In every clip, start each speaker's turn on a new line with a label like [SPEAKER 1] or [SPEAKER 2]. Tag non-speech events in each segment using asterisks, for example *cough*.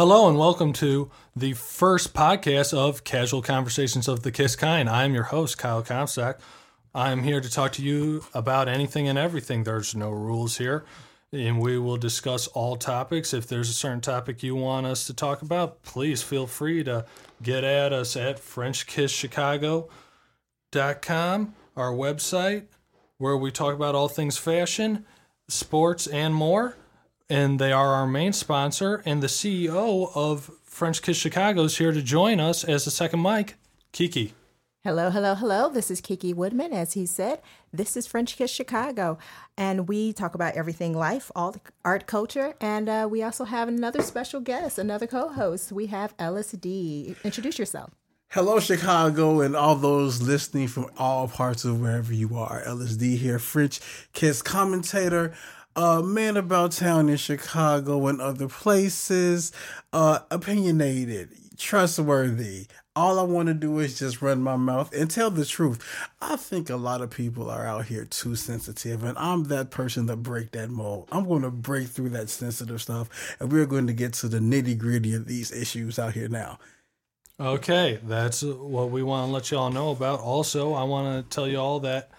[SPEAKER 1] Hello and welcome to the first podcast of Casual Conversations of the Kiss Kind. I'm your host, Kyle Comstock. I'm here to talk to you about anything and everything. There's no rules here, and we will discuss all topics. If there's a certain topic you want us to talk about, please feel free to get at us at FrenchKissChicago.com, our website, where we talk about all things fashion, sports, and more and they are our main sponsor. And the CEO of French Kiss Chicago is here to join us as the second mic, Kiki.
[SPEAKER 2] Hello, hello, hello. This is Kiki Woodman. As he said, this is French Kiss Chicago. And we talk about everything life, all the art culture. And uh, we also have another special guest, another co host. We have LSD. Introduce yourself.
[SPEAKER 3] Hello, Chicago, and all those listening from all parts of wherever you are. LSD here, French Kiss commentator, uh, man about town in Chicago and other places, uh, opinionated, trustworthy. All I want to do is just run my mouth and tell the truth. I think a lot of people are out here too sensitive, and I'm that person that break that mold. I'm going to break through that sensitive stuff, and we're going to get to the nitty gritty of these issues out here now.
[SPEAKER 1] Okay, that's what we want to let you all know about. Also, I want to tell you all that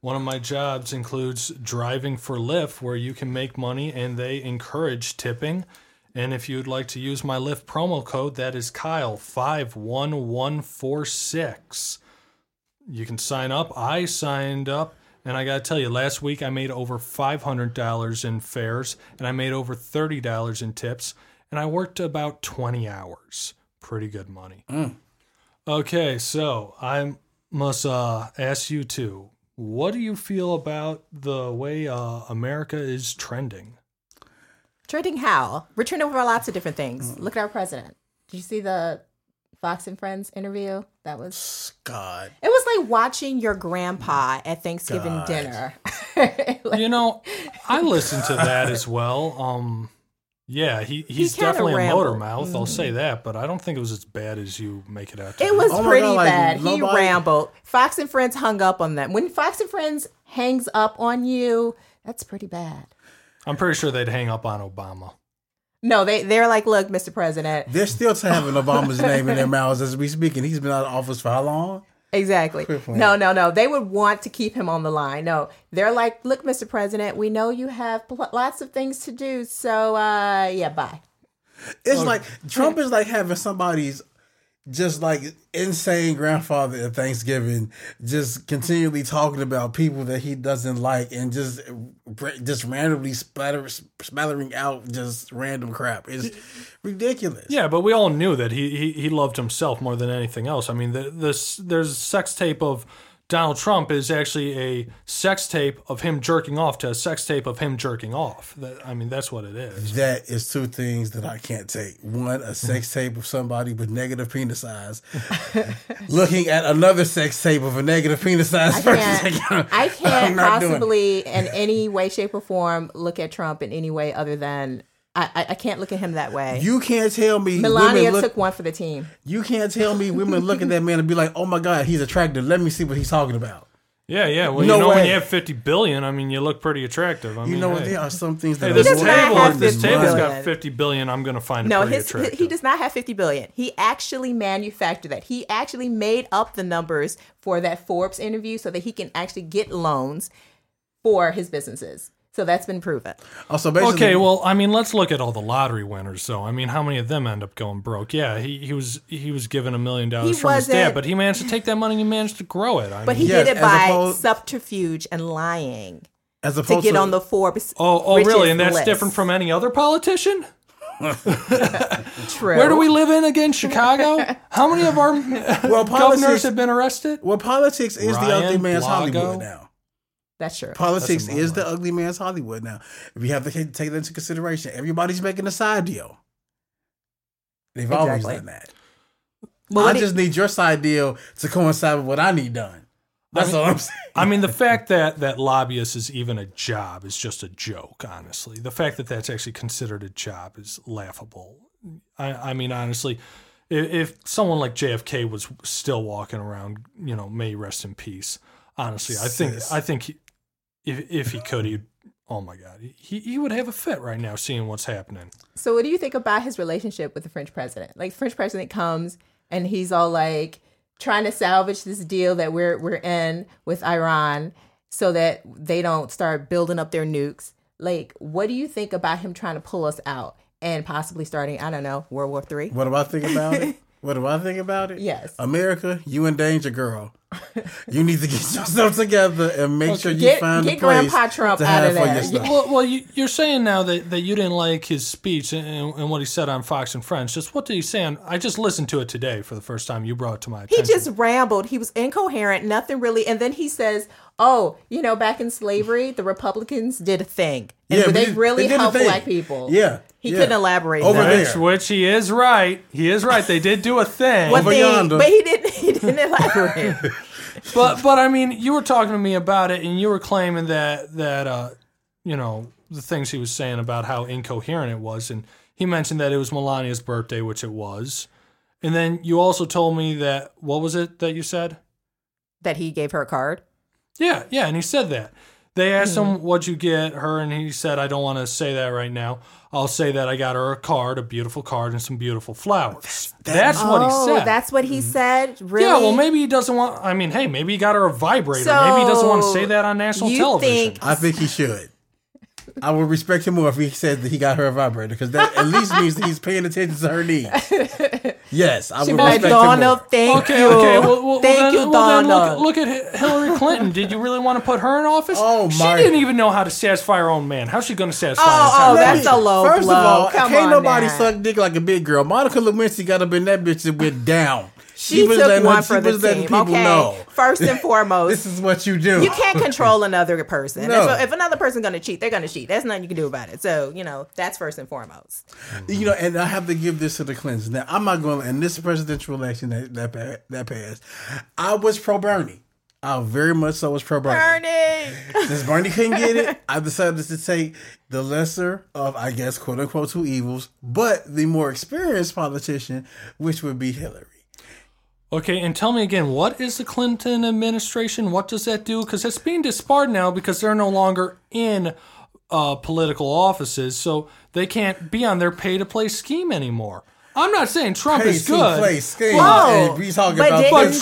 [SPEAKER 1] one of my jobs includes driving for Lyft, where you can make money and they encourage tipping. And if you'd like to use my Lyft promo code, that is Kyle51146. You can sign up. I signed up, and I got to tell you, last week I made over $500 in fares, and I made over $30 in tips, and I worked about 20 hours. Pretty good money. Okay, so I must uh, ask you two what do you feel about the way uh, America is trending?
[SPEAKER 2] Trending how? We're trending over lots of different things. Look at our president. Did you see the Fox and Friends interview? That was
[SPEAKER 3] God.
[SPEAKER 2] It was like watching your grandpa at Thanksgiving
[SPEAKER 3] God.
[SPEAKER 2] dinner. *laughs*
[SPEAKER 1] You know, I listened to that as well. Um, yeah, he, he's
[SPEAKER 2] kinda
[SPEAKER 1] definitely a motor
[SPEAKER 2] rambled.
[SPEAKER 1] mouth. I'll say mm-hmm. that, but I don't think it was as bad as you make it out. To
[SPEAKER 2] It
[SPEAKER 1] be.
[SPEAKER 2] was
[SPEAKER 3] Oh
[SPEAKER 2] pretty
[SPEAKER 3] God, like,
[SPEAKER 2] bad. He
[SPEAKER 3] nobody-
[SPEAKER 2] rambled. Fox and Friends hung up on them. When Fox and Friends hangs up on you, that's pretty bad.
[SPEAKER 1] I'm pretty sure they'd hang up on Obama.
[SPEAKER 2] No, they they're like, look, Mr. President.
[SPEAKER 3] They're still *laughs* having Obama's name in their mouths as we speak, and he's been out of office for how long?
[SPEAKER 2] Exactly. No, no, no. They would want to keep him on the line. No, they're like, look, Mr. President, we know you have pl- lots of things to do. So, uh, yeah, bye.
[SPEAKER 3] It's like Trump is like having somebody's just like insane grandfather at Thanksgiving, just continually talking about people that he doesn't like, and just uh, just randomly splatter, splattering out just random crap. It's ridiculous.
[SPEAKER 1] Yeah, but we all knew that he he, he loved himself more than anything else. I mean, the, this there's sex tape of Donald Trump is actually a sex tape of him jerking off to a sex tape of him jerking off. That, I mean, that's what it is.
[SPEAKER 3] That is two things that I can't take. One, a sex *laughs* tape of somebody with negative penis size. *laughs* Looking at another sex tape of a negative penis size
[SPEAKER 2] I
[SPEAKER 3] person.
[SPEAKER 2] can't, *laughs* I can't
[SPEAKER 3] not doing it.
[SPEAKER 2] possibly, in any way, shape, or form, look at Trump in any way other than I, I, I can't look at him that way.
[SPEAKER 3] You can't tell me
[SPEAKER 2] Melania
[SPEAKER 3] look,
[SPEAKER 2] took one for the team.
[SPEAKER 3] You can't tell me women look at that man and be like, "Oh my god, he's attractive. Let me see what he's talking about."
[SPEAKER 1] Yeah, yeah. Well,
[SPEAKER 3] No
[SPEAKER 1] you know, when you have 50 billion, I mean, you look pretty attractive. I
[SPEAKER 3] You
[SPEAKER 1] mean,
[SPEAKER 3] know
[SPEAKER 1] hey.
[SPEAKER 3] There are some things that
[SPEAKER 1] Hey, this
[SPEAKER 2] does
[SPEAKER 3] more
[SPEAKER 2] not
[SPEAKER 1] table,
[SPEAKER 2] have
[SPEAKER 3] important
[SPEAKER 1] this
[SPEAKER 3] than
[SPEAKER 2] 50
[SPEAKER 1] table's
[SPEAKER 3] money.
[SPEAKER 1] got
[SPEAKER 2] billion.
[SPEAKER 1] 50 billion. I'm going to find it
[SPEAKER 2] No,
[SPEAKER 1] pretty
[SPEAKER 2] his
[SPEAKER 1] attractive.
[SPEAKER 2] he does not have 50 billion. He actually manufactured that. He actually made up the numbers for that Forbes interview so that he can actually get loans for his businesses. So that's been proven.
[SPEAKER 3] Oh, also, basically,
[SPEAKER 1] Okay, well, I mean, let's look at all the lottery winners, So, I mean, how many of them end up going broke? Yeah, he, he was he was given a million dollars
[SPEAKER 2] He
[SPEAKER 1] from his dad,
[SPEAKER 2] wasn't-
[SPEAKER 1] but he managed to take that money and he managed to grow it. I
[SPEAKER 2] But
[SPEAKER 1] mean,
[SPEAKER 2] he
[SPEAKER 3] Yes,
[SPEAKER 2] did it
[SPEAKER 3] as
[SPEAKER 2] by
[SPEAKER 3] opposed-
[SPEAKER 2] subterfuge and lying
[SPEAKER 3] as
[SPEAKER 2] to
[SPEAKER 3] opposed
[SPEAKER 2] get on the Forbes.
[SPEAKER 1] oh, oh, really? And that's
[SPEAKER 2] list.
[SPEAKER 1] different from any other politician?
[SPEAKER 2] True.
[SPEAKER 1] Where do we live in again? Chicago? *laughs* How many of our
[SPEAKER 3] well,
[SPEAKER 1] governors
[SPEAKER 3] politics.
[SPEAKER 1] have been arrested?
[SPEAKER 3] Well, politics is the
[SPEAKER 1] Ryan
[SPEAKER 3] ugly man's
[SPEAKER 1] Blago.
[SPEAKER 3] Hollywood now.
[SPEAKER 2] That's true.
[SPEAKER 3] Politics
[SPEAKER 1] That's a
[SPEAKER 3] is the ugly man's Hollywood now. If we have to take that into consideration. Everybody's making a side deal. They've always
[SPEAKER 2] Exactly.
[SPEAKER 3] done that.
[SPEAKER 2] But
[SPEAKER 3] I
[SPEAKER 2] what he-
[SPEAKER 3] just need your side deal to coincide with what I need done. That's all I'm saying.
[SPEAKER 1] I mean, the fact that that lobbyist is even a job is just a joke. Honestly, the fact that that's actually considered a job is laughable. I, I mean, honestly, if, if someone like JFK was still walking around, you know, may he rest in peace. Honestly, I think I think he, if if he could, he'd oh my God, he, he would have a fit right now seeing what's happening.
[SPEAKER 2] So, what do you think about his relationship with the French president? Like, the French president comes and he's all like trying to salvage this deal that we're we're in with Iran, so that they don't start building up their nukes. Like, what do you think about him trying to pull us out and possibly starting, I don't know, World War Three?
[SPEAKER 3] What do I think about it? *laughs* What do I think about it?
[SPEAKER 2] Yes.
[SPEAKER 3] America, you in danger, girl. *laughs* You need to get yourself together and make sure you
[SPEAKER 2] Get-
[SPEAKER 3] find
[SPEAKER 2] get
[SPEAKER 3] a place
[SPEAKER 2] Grandpa Trump
[SPEAKER 3] to
[SPEAKER 2] out
[SPEAKER 3] have
[SPEAKER 2] of
[SPEAKER 3] for
[SPEAKER 2] there.
[SPEAKER 3] your stuff.
[SPEAKER 1] Well, well, you, you're saying now that, that you didn't like his speech and, and what he said on Fox and Friends. Just what did he say on? I just listened to it today for the first time. You brought it to my attention.
[SPEAKER 2] He just rambled. He was incoherent, nothing really. And then he says, "Oh, you know, back in slavery, the Republicans did a thing, and
[SPEAKER 3] Yeah,
[SPEAKER 2] they
[SPEAKER 3] but
[SPEAKER 2] really
[SPEAKER 3] they
[SPEAKER 2] helped
[SPEAKER 3] thing.
[SPEAKER 2] black people."
[SPEAKER 3] Yeah,
[SPEAKER 2] he
[SPEAKER 3] yeah.
[SPEAKER 2] couldn't elaborate.
[SPEAKER 3] Over
[SPEAKER 2] though.
[SPEAKER 3] there.
[SPEAKER 1] which, which he is right. He is right. They did do a thing.
[SPEAKER 2] What
[SPEAKER 3] Over
[SPEAKER 2] thing?
[SPEAKER 3] yonder.
[SPEAKER 2] But he didn't. He didn't elaborate. *laughs*
[SPEAKER 1] but but I mean, you were talking to me about it, and you were claiming that that uh, you know the things he was saying about how incoherent it was, and he mentioned that it was Melania's birthday, which it was, and then you also told me that what was it that you said?
[SPEAKER 2] that he gave her a card.
[SPEAKER 1] Yeah, yeah, and he said that. They asked him, hmm. What'd you get her? And he said, I don't want to say that right now. I'll say that I got her a card, a beautiful card, and some beautiful flowers. That's, what he
[SPEAKER 2] oh,
[SPEAKER 1] said.
[SPEAKER 2] that's what he mm-hmm. said. Really?
[SPEAKER 1] yeah, well, maybe he doesn't want, I mean, hey, maybe he got her a vibrator. maybe he doesn't want to
[SPEAKER 2] So,
[SPEAKER 1] say that on national
[SPEAKER 2] you
[SPEAKER 1] television.
[SPEAKER 2] think-
[SPEAKER 3] I think he should. I would respect him more if he said that he got her a vibrator because that at least means that he's paying attention to her needs. Yes, I
[SPEAKER 2] She
[SPEAKER 3] would
[SPEAKER 2] be like,
[SPEAKER 3] respect him
[SPEAKER 2] Donald,
[SPEAKER 3] more.
[SPEAKER 2] thank
[SPEAKER 1] Okay,
[SPEAKER 2] you.
[SPEAKER 1] okay. Well, well,
[SPEAKER 2] thank
[SPEAKER 1] well, then,
[SPEAKER 2] you,
[SPEAKER 1] well, then
[SPEAKER 2] Donald.
[SPEAKER 1] look, look at Hi- Hillary Clinton. Did you really want to put her in office?
[SPEAKER 3] Oh, my- She
[SPEAKER 1] didn't even know how to satisfy her own man. How's she going to satisfy
[SPEAKER 2] Oh,
[SPEAKER 1] an
[SPEAKER 2] oh,
[SPEAKER 1] entire
[SPEAKER 2] that's a low
[SPEAKER 3] First
[SPEAKER 2] blow.
[SPEAKER 3] of all,
[SPEAKER 2] Come
[SPEAKER 3] can't
[SPEAKER 2] on
[SPEAKER 3] nobody
[SPEAKER 2] now.
[SPEAKER 3] suck dick like a big girl. Monica Lewinsky got up in that bitch and went down.
[SPEAKER 2] She,
[SPEAKER 3] was
[SPEAKER 2] took
[SPEAKER 3] letting
[SPEAKER 2] one for the team. Okay,
[SPEAKER 3] know.
[SPEAKER 2] first and *laughs* foremost,
[SPEAKER 3] This is what you do.
[SPEAKER 2] you can't control another person.
[SPEAKER 3] No.
[SPEAKER 2] If, if another person's going to cheat, they're going to cheat. There's nothing you can do about it. So you know that's first and foremost. Mm-hmm.
[SPEAKER 3] You know, and I have to give this to the Clintons. Now, I'm not going to, in this presidential election that that, that passed, I was pro Bernie. I very much so was pro Bernie.
[SPEAKER 2] Bernie.
[SPEAKER 3] Since Bernie couldn't get it, *laughs* I decided to take the lesser of, I guess, quote unquote, two evils, but the more experienced politician, which would be Hillary.
[SPEAKER 1] Okay, and tell me again, what is the Clinton administration? What does that do? Because it's being disbarred now because they're no longer in uh, political offices, so they can't be on their pay-to-play scheme anymore. I'm not saying Trump
[SPEAKER 3] Hey,
[SPEAKER 1] is
[SPEAKER 3] see,
[SPEAKER 1] good.
[SPEAKER 3] play scheme.
[SPEAKER 2] Whoa.
[SPEAKER 3] and we talking
[SPEAKER 2] But
[SPEAKER 3] about
[SPEAKER 2] didn't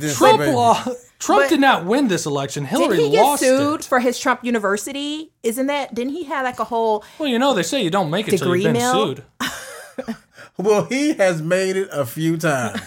[SPEAKER 3] the
[SPEAKER 2] Trump-
[SPEAKER 1] Trump, law, Trump
[SPEAKER 2] But-
[SPEAKER 1] did not win this election. Hillary
[SPEAKER 2] Didn't he get
[SPEAKER 1] lost
[SPEAKER 2] sued
[SPEAKER 1] it.
[SPEAKER 2] for his Trump University? Isn't that? Didn't he have like a whole?
[SPEAKER 1] Well, you know they say you don't make it till
[SPEAKER 2] Degree
[SPEAKER 1] you've been
[SPEAKER 2] mill?
[SPEAKER 1] sued. *laughs*
[SPEAKER 3] Well, he has made it a few times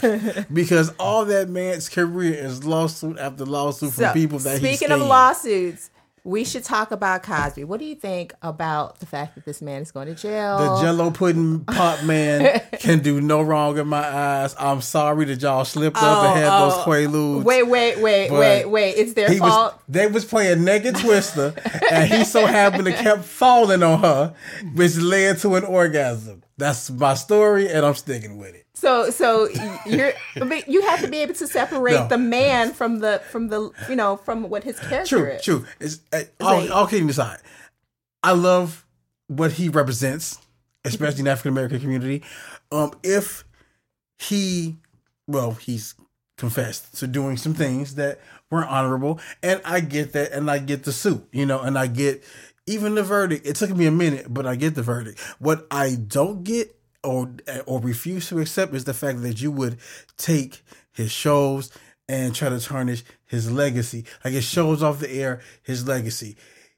[SPEAKER 3] *laughs* because all that man's career is lawsuit after lawsuit from
[SPEAKER 2] So,
[SPEAKER 3] people that he
[SPEAKER 2] speaking of lawsuits, we should talk about Cosby. What do you think about the fact that this man is going to jail?
[SPEAKER 3] The Jello pudding pop man *laughs* can do no wrong in my eyes. I'm sorry that y'all slipped up and had oh, those oh. quaaludes.
[SPEAKER 2] Oh, Wait, wait, wait, wait, wait! It's their
[SPEAKER 3] he was
[SPEAKER 2] fault.
[SPEAKER 3] they was playing naked twister and he so happened to kept falling on her which led to an orgasm that's my story and i'm sticking with it
[SPEAKER 2] So, so you're, *laughs* but you have to be able to separate
[SPEAKER 3] No.
[SPEAKER 2] the man from the from the you know from what his character
[SPEAKER 3] true
[SPEAKER 2] is.
[SPEAKER 3] true it's uh, all, all kidding aside i love what he represents especially in the african american community um if he well he's confessed to doing some things that weren't honorable and i get that and i get the suit you know and i get even the verdict it took me a minute but i get the verdict. What i don't get or or refuse to accept is the fact that you would take his shows and try to tarnish his legacy. Like it shows off the air his legacy.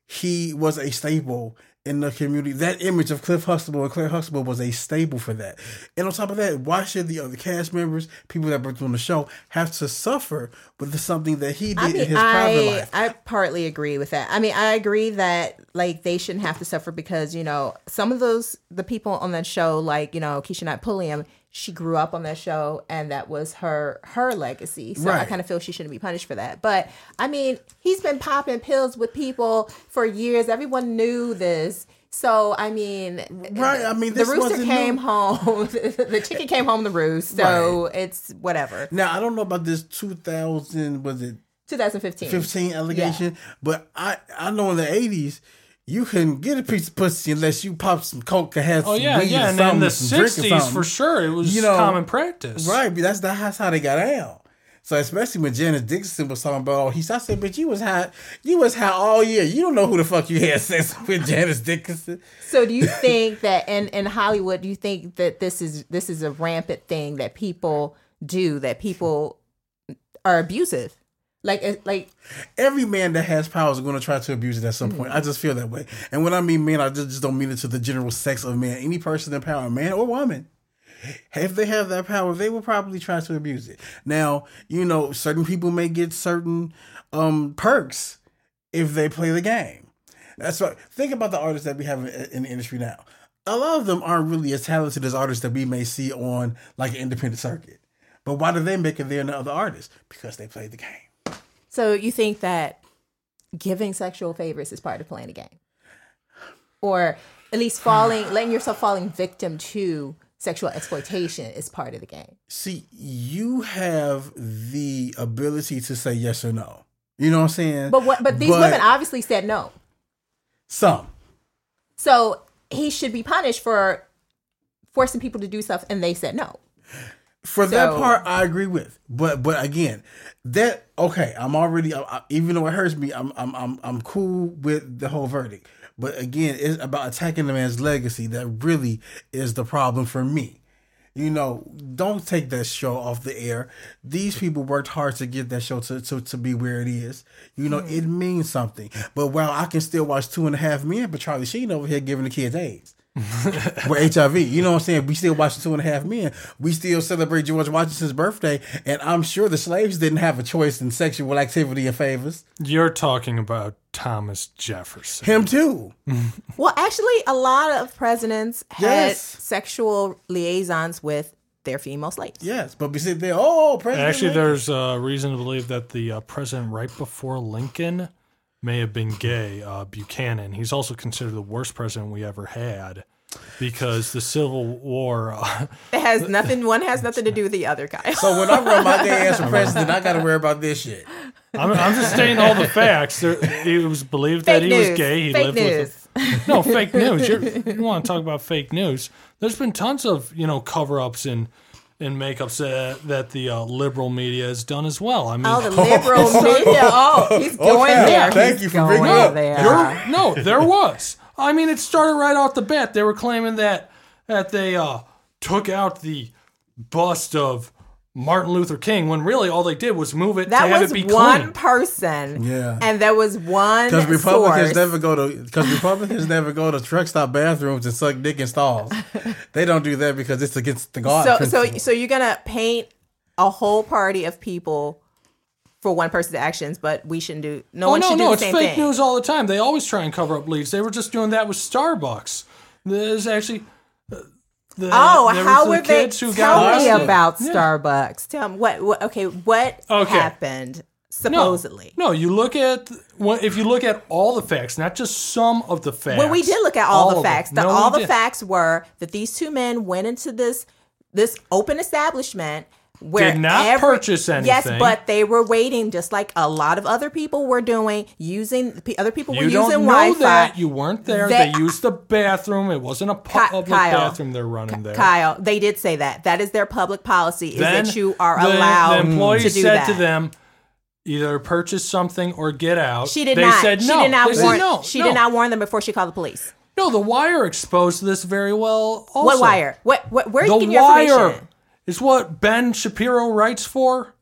[SPEAKER 3] He was a staple in the community. That image of Cliff Huxtable and Claire Huxtable was a staple for that. And on top of that, why should the other cast members, people that were doing the show, have to suffer with something that he did
[SPEAKER 2] I
[SPEAKER 3] in
[SPEAKER 2] mean,
[SPEAKER 3] his private life?
[SPEAKER 2] I partly agree with that. I mean, I agree that like they shouldn't have to suffer because you know some of those the people on that show, like you know Keshia Knight Pulliam, she grew up on that show and that was her her legacy. So I kind of feel she shouldn't be punished for that. But I mean, he's been popping pills with people for years. Everyone knew this. So I mean,
[SPEAKER 3] Right, I mean,
[SPEAKER 2] the rooster came
[SPEAKER 3] new.
[SPEAKER 2] home. *laughs* the chicken came home the roost. So it's whatever.
[SPEAKER 3] now I don't know about this 2000 was it
[SPEAKER 2] 2015.
[SPEAKER 3] 15 allegation, but I I know in the 80s you couldn't get a piece of pussy unless you popped some coke and had
[SPEAKER 1] Oh
[SPEAKER 3] some
[SPEAKER 1] yeah,
[SPEAKER 3] weed
[SPEAKER 1] yeah,
[SPEAKER 3] or
[SPEAKER 1] and
[SPEAKER 3] something,
[SPEAKER 1] in the
[SPEAKER 3] some drink or
[SPEAKER 1] '60s for sure, it was
[SPEAKER 3] You know,
[SPEAKER 1] common practice.
[SPEAKER 3] Right, but that's that's how they got out. So especially when Janice Dixon was talking about, oh, he I said, but you was high, you was high all year. You don't know who the fuck you had *laughs* sex with, Janice Dickinson.
[SPEAKER 2] So do you think that in, in Hollywood, do you think that this is this is a rampant thing that people do that people are abusive? Like like
[SPEAKER 3] Every man that has power is going to try to abuse it at some point. I just feel that way. And when I mean man, I just, just don't mean it to the general sex of man. Any person in power, man or woman, if they have that power, they will probably try to abuse it. Now, you know, certain people may get certain um perks if they play the game. That's right. Think about the artists that we have in, the industry now. A lot of them aren't really as talented as artists that we may see on like an independent circuit. But why do they make it there than other artists? Because they played the game.
[SPEAKER 2] So you think that giving sexual favors is part of playing the game? Or at least *sighs* falling letting yourself falling victim to sexual exploitation is part of the game.
[SPEAKER 3] See, you have the ability to say yes or no. You know what I'm saying?
[SPEAKER 2] But what but these
[SPEAKER 3] But
[SPEAKER 2] women obviously said no.
[SPEAKER 3] some.
[SPEAKER 2] So he should be punished for forcing people to do stuff and they said no.
[SPEAKER 3] For that part, I agree with. But but again, that okay. I'm already I, I- even though it hurts me, I'm I'm I'm I'm cool with the whole verdict. But again, it's about attacking the man's legacy that really is the problem for me. You know, don't take that show off the air. These people worked hard to get that show to, to, to be where it is. You know, hmm. it means something. But while I can still watch Two and a Half Men, but Charlie Sheen over here giving the kids AIDS. With HIV. You know what I'm saying? We still watch Two and a Half Men. We still celebrate George Washington's birthday. And I'm sure the slaves didn't have a choice in sexual activity and favors.
[SPEAKER 1] You're talking about Thomas Jefferson.
[SPEAKER 3] Him too. *laughs*
[SPEAKER 2] Well, actually, a lot of presidents had
[SPEAKER 3] Yes.
[SPEAKER 2] sexual liaisons with their female slaves.
[SPEAKER 3] Yes. But we sit there, oh, President.
[SPEAKER 1] Actually,
[SPEAKER 3] Lincoln.
[SPEAKER 1] there's uh, reason to believe that the uh, president right before Lincoln may have been gay, uh, Buchanan. He's also considered the worst president we ever had because the Civil War. Uh, *laughs*
[SPEAKER 2] It has nothing. One has nothing to do with the other guy.
[SPEAKER 3] So when I run my gay ass for president, I got to worry about this shit.
[SPEAKER 1] I'm, I'm just stating all the facts. There, it was believed that he
[SPEAKER 2] news.
[SPEAKER 1] was gay. He
[SPEAKER 2] Fake
[SPEAKER 1] lived
[SPEAKER 2] news.
[SPEAKER 1] with. A, *laughs* no, fake news. You're, you want to talk about fake news? There's been tons of you know cover-ups and and makeups that, that the uh, liberal media has done as well. I mean,
[SPEAKER 2] Oh, the *laughs* liberal *laughs* media. Oh, he's going
[SPEAKER 3] Okay.
[SPEAKER 2] there.
[SPEAKER 3] Thank
[SPEAKER 2] He's
[SPEAKER 3] you for bringing up.
[SPEAKER 2] there.
[SPEAKER 1] No, there was. I mean, it started right off the bat. They were claiming that that they uh, took out the bust of Martin Luther King when really all they did was move it
[SPEAKER 2] That
[SPEAKER 1] to have
[SPEAKER 2] was
[SPEAKER 1] it be
[SPEAKER 2] one
[SPEAKER 1] clean.
[SPEAKER 2] person.
[SPEAKER 3] Yeah.
[SPEAKER 2] And there was one
[SPEAKER 3] Because Republicans
[SPEAKER 2] source.
[SPEAKER 3] never go to because Republicans never go to truck stop bathrooms and suck dick in stalls. They don't do that because it's against the God.
[SPEAKER 2] so so
[SPEAKER 3] principle.
[SPEAKER 2] so you're gonna paint a whole party of people for one person's actions, but we shouldn't do. No
[SPEAKER 1] Oh
[SPEAKER 2] one
[SPEAKER 1] no,
[SPEAKER 2] should
[SPEAKER 1] no,
[SPEAKER 2] do the
[SPEAKER 1] it's fake news all the time. They always try and cover up leads. They were just doing that with Starbucks. There's actually. The-
[SPEAKER 2] Oh, how
[SPEAKER 1] the
[SPEAKER 2] were they?
[SPEAKER 1] who
[SPEAKER 2] Tell me about
[SPEAKER 1] Yeah.
[SPEAKER 2] Starbucks. Tell me what, what. Okay, what
[SPEAKER 1] Okay.
[SPEAKER 2] happened supposedly?
[SPEAKER 1] No, you look at well, if you look at all the facts, not just some of the facts.
[SPEAKER 2] Well, we did look at all,
[SPEAKER 1] of
[SPEAKER 2] the facts. The,
[SPEAKER 1] No,
[SPEAKER 2] all the
[SPEAKER 1] did.
[SPEAKER 2] facts were that these two men went into this this open establishment where
[SPEAKER 1] Did not
[SPEAKER 2] every-
[SPEAKER 1] purchase anything.
[SPEAKER 2] Yes, but they were waiting, just like a lot of other people were doing, using other people were
[SPEAKER 1] You
[SPEAKER 2] using Wi-Fi.
[SPEAKER 1] that. You weren't there.
[SPEAKER 2] They-
[SPEAKER 1] They, used the bathroom. It wasn't a public
[SPEAKER 2] Kyle.
[SPEAKER 1] bathroom they're running there.
[SPEAKER 2] Kyle, they did say that. That is their public policy. Is
[SPEAKER 1] Then
[SPEAKER 2] that you are
[SPEAKER 1] the,
[SPEAKER 2] allowed
[SPEAKER 1] The employee
[SPEAKER 2] to do
[SPEAKER 1] said
[SPEAKER 2] that.
[SPEAKER 1] to them, either purchase something or get out.
[SPEAKER 2] She did
[SPEAKER 1] they
[SPEAKER 2] not.
[SPEAKER 1] Said
[SPEAKER 2] she did not
[SPEAKER 1] They said
[SPEAKER 2] warn.
[SPEAKER 1] no.
[SPEAKER 2] she
[SPEAKER 1] no.
[SPEAKER 2] did not warn them before she called the police.
[SPEAKER 1] No, the wire exposed this very well. Also.
[SPEAKER 2] What wire? What? What? Where are you getting your
[SPEAKER 1] wire
[SPEAKER 2] information?
[SPEAKER 1] Is what Ben Shapiro writes for.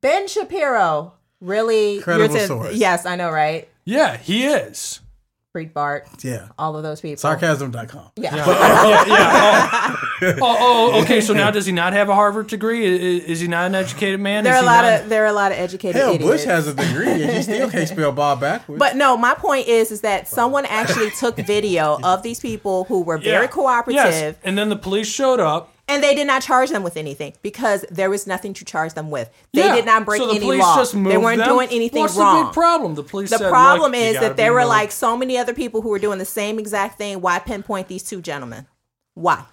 [SPEAKER 2] Ben Shapiro. Really?
[SPEAKER 3] Credible
[SPEAKER 2] You're to-
[SPEAKER 3] source.
[SPEAKER 2] Yes, I know, right?
[SPEAKER 1] Yeah, he is.
[SPEAKER 2] Breitbart.
[SPEAKER 3] yeah,
[SPEAKER 2] All of those people.
[SPEAKER 3] sarcasm.com.
[SPEAKER 2] Yeah.
[SPEAKER 1] yeah, *laughs* oh, oh, oh, yeah. Oh. oh, oh, okay. So now does he not have a Harvard degree? Is, is he not an educated man?
[SPEAKER 2] There are a
[SPEAKER 1] he
[SPEAKER 2] lot
[SPEAKER 1] not-
[SPEAKER 2] of there are a lot of educated
[SPEAKER 3] Hell,
[SPEAKER 2] idiots.
[SPEAKER 3] Bush has a degree and he still can't spell Bob backwards.
[SPEAKER 2] But no, my point is is that someone actually took video of these people who were *laughs* very
[SPEAKER 1] Yeah.
[SPEAKER 2] cooperative
[SPEAKER 1] Yes. And then the police showed up.
[SPEAKER 2] And they did not charge them with anything because there was nothing to charge them with. They
[SPEAKER 1] Yeah.
[SPEAKER 2] did not break
[SPEAKER 1] so the
[SPEAKER 2] any
[SPEAKER 1] police
[SPEAKER 2] law.
[SPEAKER 1] Just moved
[SPEAKER 2] they weren't
[SPEAKER 1] them.
[SPEAKER 2] doing anything
[SPEAKER 1] What's
[SPEAKER 2] wrong.
[SPEAKER 1] the big problem? The police.
[SPEAKER 2] The
[SPEAKER 1] said,
[SPEAKER 2] problem
[SPEAKER 1] "Look, you
[SPEAKER 2] is that there were
[SPEAKER 1] more-
[SPEAKER 2] like so many other people who were doing the same exact thing. Why pinpoint these two gentlemen? Why?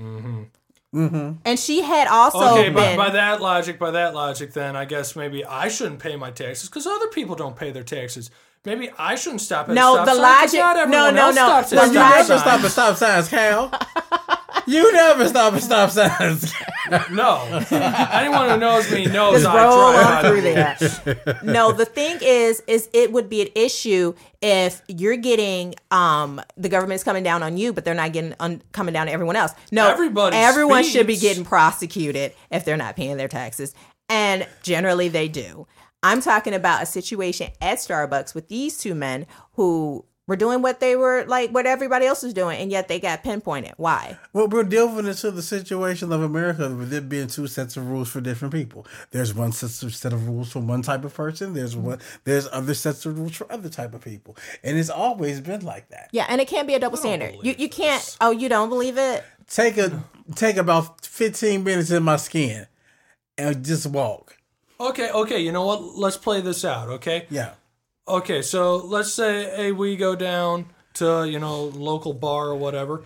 [SPEAKER 2] Mm-hmm. And she had also
[SPEAKER 1] Okay, by,
[SPEAKER 2] been.
[SPEAKER 1] by that logic, by that logic, then I guess maybe I shouldn't pay my taxes because other people don't pay their taxes. Maybe I shouldn't stop at
[SPEAKER 2] No,
[SPEAKER 1] stop
[SPEAKER 2] the
[SPEAKER 1] sign 'cause
[SPEAKER 2] logic-
[SPEAKER 1] Not
[SPEAKER 2] no,
[SPEAKER 1] everyone
[SPEAKER 2] no,
[SPEAKER 1] else
[SPEAKER 2] no.
[SPEAKER 1] stops
[SPEAKER 2] The
[SPEAKER 3] you
[SPEAKER 1] stop
[SPEAKER 3] never
[SPEAKER 2] logic-
[SPEAKER 3] stop
[SPEAKER 1] signs.
[SPEAKER 3] at stop signs, Cal. *laughs* you never stop at stop signs.
[SPEAKER 1] no. Anyone who knows me knows
[SPEAKER 2] Just
[SPEAKER 1] I
[SPEAKER 2] roll
[SPEAKER 1] drive
[SPEAKER 2] on through
[SPEAKER 1] the
[SPEAKER 2] there. no, the thing is, is it would be an issue if you're getting um the government's coming down on you, but they're not getting on, coming down to everyone else. No,
[SPEAKER 1] Everybody
[SPEAKER 2] everyone should be getting prosecuted if they're not paying their taxes, and generally they do. I'm talking about a situation at Starbucks with these two men who were doing what they were like what everybody else is doing, and yet they got pinpointed. Why?
[SPEAKER 3] Well, we're delving into the situation of America with there being two sets of rules for different people. There's one set of, set of rules for one type of person. There's one. There's other sets of rules for other type of people, and it's always been like that.
[SPEAKER 2] Yeah, and it can't be a double standard. You you can't. Oh, you don't believe it?
[SPEAKER 3] Take a take about 15 minutes in my skin, and just walk.
[SPEAKER 1] Okay, okay, you know what? Let's play this out, okay?
[SPEAKER 3] Yeah.
[SPEAKER 1] Okay, so let's say hey, we go down to, you know, local bar or whatever.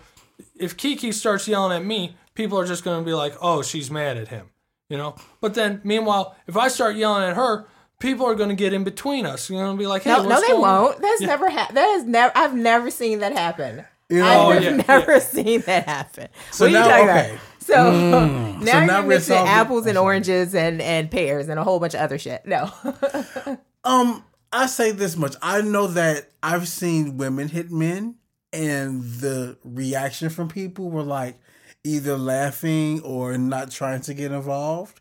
[SPEAKER 1] If Kiki starts yelling at me, people are just going to be like, "Oh, she's mad at him." You know? But then meanwhile, if I start yelling at her, people are going to get in between us. You're going to be like, "Hey,
[SPEAKER 2] No, no,
[SPEAKER 1] what's
[SPEAKER 2] they
[SPEAKER 1] going on?"
[SPEAKER 2] won't. That's never happened. That has never. I've never seen that happen.
[SPEAKER 3] You know-
[SPEAKER 2] I've
[SPEAKER 1] Oh, yeah, *laughs*
[SPEAKER 2] never seen that happen.
[SPEAKER 3] So
[SPEAKER 2] what are you
[SPEAKER 3] now-
[SPEAKER 2] talking
[SPEAKER 3] okay.
[SPEAKER 2] about? So *laughs* now
[SPEAKER 3] So
[SPEAKER 2] you're
[SPEAKER 3] now
[SPEAKER 2] mixing apples and oranges and and pears and a whole bunch of other shit. No, *laughs*
[SPEAKER 3] Um, I say this much. I know that I've seen women hit men, and the reaction from people were like either laughing or not trying to get involved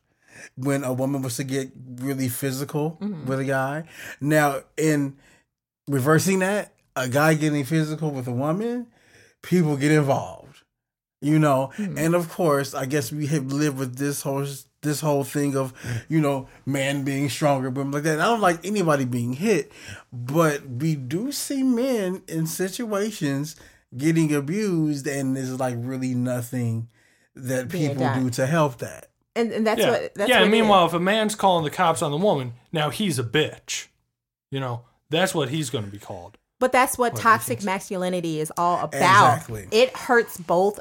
[SPEAKER 3] when a woman was to get really physical mm-hmm. with a guy. Now, in reversing that, a guy getting physical with a woman, people get involved. You know, mm-hmm. and of course, I guess we have lived with this whole this whole thing of, you know, man being stronger, but like that. I don't like anybody being hit, but we do see men in situations getting abused, and there's like really nothing that people
[SPEAKER 2] done.
[SPEAKER 3] do to help that.
[SPEAKER 2] and, and that's
[SPEAKER 1] Yeah.
[SPEAKER 2] what. That's
[SPEAKER 1] yeah,
[SPEAKER 2] what
[SPEAKER 1] and
[SPEAKER 2] it is.
[SPEAKER 1] meanwhile, if a man's calling the cops on the woman, now he's a bitch. You know, that's what he's going to be called.
[SPEAKER 2] But that's what toxic masculinity is all about.
[SPEAKER 3] Exactly.
[SPEAKER 2] It hurts both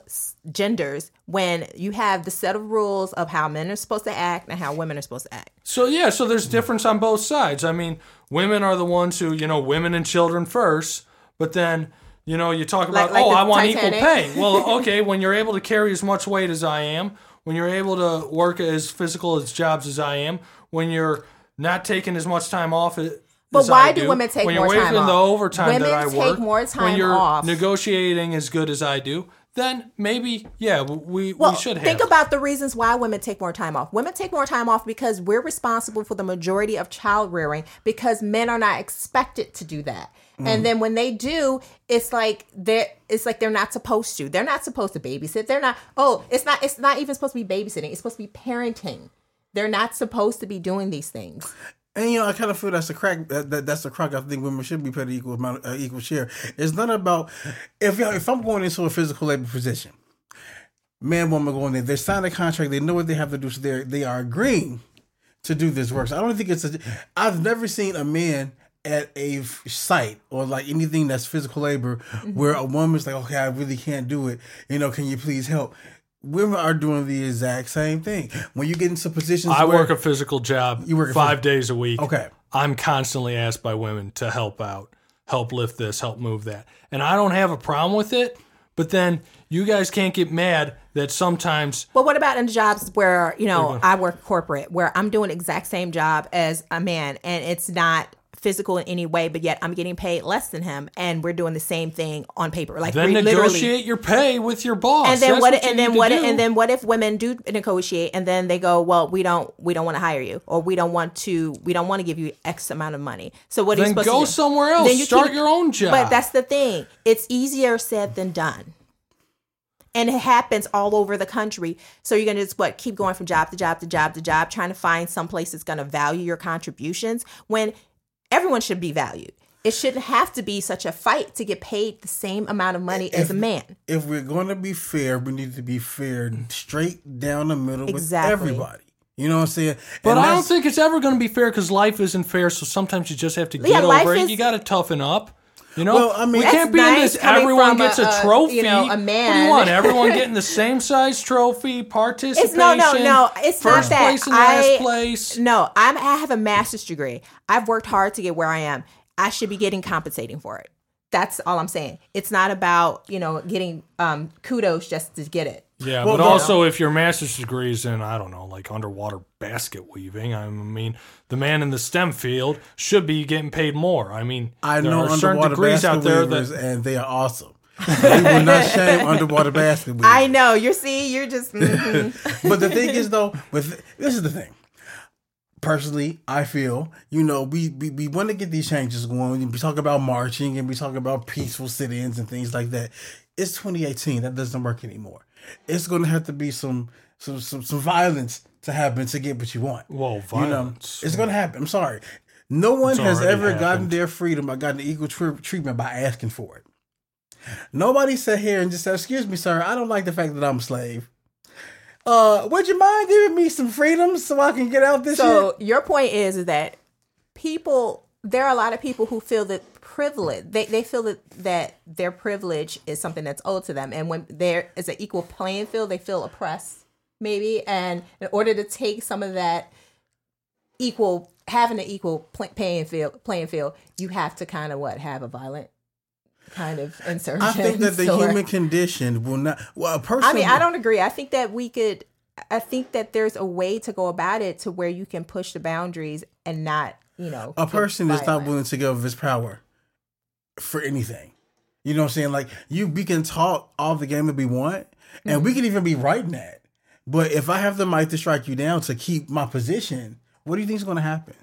[SPEAKER 2] genders when you have the set of rules of how men are supposed to act and how women are supposed to act.
[SPEAKER 1] So yeah, so there's difference on both sides. I mean, women are the ones who, you know, women and children first, but then, you know, you talk about,
[SPEAKER 2] Like- like
[SPEAKER 1] oh, I want
[SPEAKER 2] Titanic.
[SPEAKER 1] equal pay. *laughs* Well, okay, when you're able to carry as much weight as I am, when you're able to work as physical as jobs as I am, when you're not taking as much time off as
[SPEAKER 2] But why do
[SPEAKER 1] do,
[SPEAKER 2] women take
[SPEAKER 1] when
[SPEAKER 2] more time
[SPEAKER 1] working the
[SPEAKER 2] off?
[SPEAKER 1] overtime
[SPEAKER 2] Women
[SPEAKER 1] that I
[SPEAKER 2] take
[SPEAKER 1] work,
[SPEAKER 2] more
[SPEAKER 1] when you're
[SPEAKER 2] off.
[SPEAKER 1] negotiating as good as I do, then maybe yeah, we
[SPEAKER 2] Well,
[SPEAKER 1] we should have.
[SPEAKER 2] think about the reasons why women take more time off. Women take more time off because we're responsible for the majority of child rearing because men are not expected to do that.
[SPEAKER 1] Mm.
[SPEAKER 2] And then when they do, it's like they're it's like they're not supposed to. They're not supposed to babysit. They're not. Oh, it's not. It's not even supposed to be babysitting. It's supposed to be parenting. They're not supposed to be doing these things.
[SPEAKER 3] And you know, I kind of feel that's the crack. That, that that's the crack. I think women should be paid equal amount, uh, equal share. It's not about if y'all- if I'm going into a physical labor position, man, woman going there, they sign a contract. They know what they have to do, so they they are agreeing to do this work. So I don't think it's a. I've never seen a man at a f- site or like anything that's physical labor where a woman's like, okay, I really can't do it. You know, can you please help? Women are doing the exact same thing. When you get into positions,
[SPEAKER 1] I
[SPEAKER 3] where,
[SPEAKER 1] work a physical job
[SPEAKER 3] You work a
[SPEAKER 1] five days a week.
[SPEAKER 3] Okay.
[SPEAKER 1] I'm constantly asked by women to help out, help lift this, help move that. And I don't have a problem with it, but then you guys can't get mad that sometimes
[SPEAKER 2] But what about in jobs where, you know, I work corporate where I'm doing exact same job as a man and it's not physical in any way, but yet I'm getting paid less than him and we're doing the same thing on paper. Like
[SPEAKER 1] then negotiate your pay with your boss.
[SPEAKER 2] And then
[SPEAKER 1] That's
[SPEAKER 2] what,
[SPEAKER 1] you
[SPEAKER 2] and then what
[SPEAKER 1] do.
[SPEAKER 2] and then what if women do negotiate and then they go, Well, we don't we don't want to hire you or we don't want to we don't want to give you X amount of money. So what are you
[SPEAKER 1] Then
[SPEAKER 2] supposed
[SPEAKER 1] go
[SPEAKER 2] to do?
[SPEAKER 1] somewhere else.
[SPEAKER 2] Then you
[SPEAKER 1] Start
[SPEAKER 2] keep-
[SPEAKER 1] your own job.
[SPEAKER 2] But that's the thing. It's easier said than done. And it happens all over the country. So you're gonna just what keep going from job to job to job to job, trying to find some place that's gonna value your contributions when everyone should be valued. It shouldn't have to be such a fight to get paid the same amount of money as a man.
[SPEAKER 3] if we're going to be fair, we need to be fair straight down the middle
[SPEAKER 2] Exactly.
[SPEAKER 3] with everybody. You know what I'm saying?
[SPEAKER 1] But
[SPEAKER 3] And
[SPEAKER 1] I don't think it's ever going to be fair because life isn't fair. So sometimes you just have to get
[SPEAKER 2] Yeah, life
[SPEAKER 1] over it.
[SPEAKER 2] is-
[SPEAKER 1] You got to toughen up. You know,
[SPEAKER 3] Well, I mean-
[SPEAKER 1] we can't be in this. Everyone gets
[SPEAKER 2] a-
[SPEAKER 1] a,
[SPEAKER 2] a,
[SPEAKER 1] trophy.
[SPEAKER 2] you know, a
[SPEAKER 1] What do you want? Everyone *laughs* getting the same size trophy, participation.
[SPEAKER 2] It's no, no, no. It's
[SPEAKER 1] first
[SPEAKER 2] not that.
[SPEAKER 1] place and
[SPEAKER 2] I,
[SPEAKER 1] last place.
[SPEAKER 2] No, I'm, I have a master's degree. I've worked hard to get where I am. I should be getting compensating for it. That's all I'm saying. It's not about you know getting um, kudos just to get it.
[SPEAKER 1] Yeah,
[SPEAKER 3] Well,
[SPEAKER 1] but
[SPEAKER 3] no.
[SPEAKER 1] also if your master's degree is in, I don't know, like underwater basket weaving, I mean, the man in the STEM field should be getting paid more. I mean,
[SPEAKER 3] I
[SPEAKER 1] there
[SPEAKER 3] know
[SPEAKER 1] are certain
[SPEAKER 3] underwater
[SPEAKER 1] degrees
[SPEAKER 3] basket
[SPEAKER 1] out there
[SPEAKER 3] weavers,
[SPEAKER 1] that
[SPEAKER 3] and they are awesome. we will not *laughs* shame underwater basket weavers.
[SPEAKER 2] I know. You're see, you're just *laughs* mhm.
[SPEAKER 3] but the thing is though, with this is the thing. Personally, I feel you know we we, we want to get these changes going. We talk about marching and we talk about peaceful sit-ins and things like that. It's 2018. That doesn't work anymore. It's going to have to be some some some, some violence to happen to get what you want.
[SPEAKER 1] well,
[SPEAKER 3] You know,
[SPEAKER 1] violence.
[SPEAKER 3] it's going to happen. I'm sorry. No one
[SPEAKER 1] It's
[SPEAKER 3] has
[SPEAKER 1] already
[SPEAKER 3] ever gotten their freedom or gotten equal tre- treatment by asking for it. Nobody sat here and just said, "Excuse me, sir, I don't like the fact that I'm a slave." Uh, would you mind giving me some freedom so I can get out this shit?
[SPEAKER 2] so your point is, is that people there are a lot of people who feel that privilege they, they feel that that their privilege is something that's owed to them and when there is an equal playing field they feel oppressed maybe and in order to take some of that equal having an equal pl- playing field playing field you have to kind of what have a violent kind of insurgence
[SPEAKER 3] I think that the
[SPEAKER 2] or-
[SPEAKER 3] human condition will not. Well, a person.
[SPEAKER 2] I mean, I don't agree. I think that we could. I think that there's a way to go about it to where you can push the boundaries and not, you know,
[SPEAKER 3] a person is not willing to give up his power for anything. You know what I'm saying? Like you, we can talk all the game that we want, and we mm-hmm. can even be right in that. But if I have the might to strike you down to keep my position, what do you think is going to happen?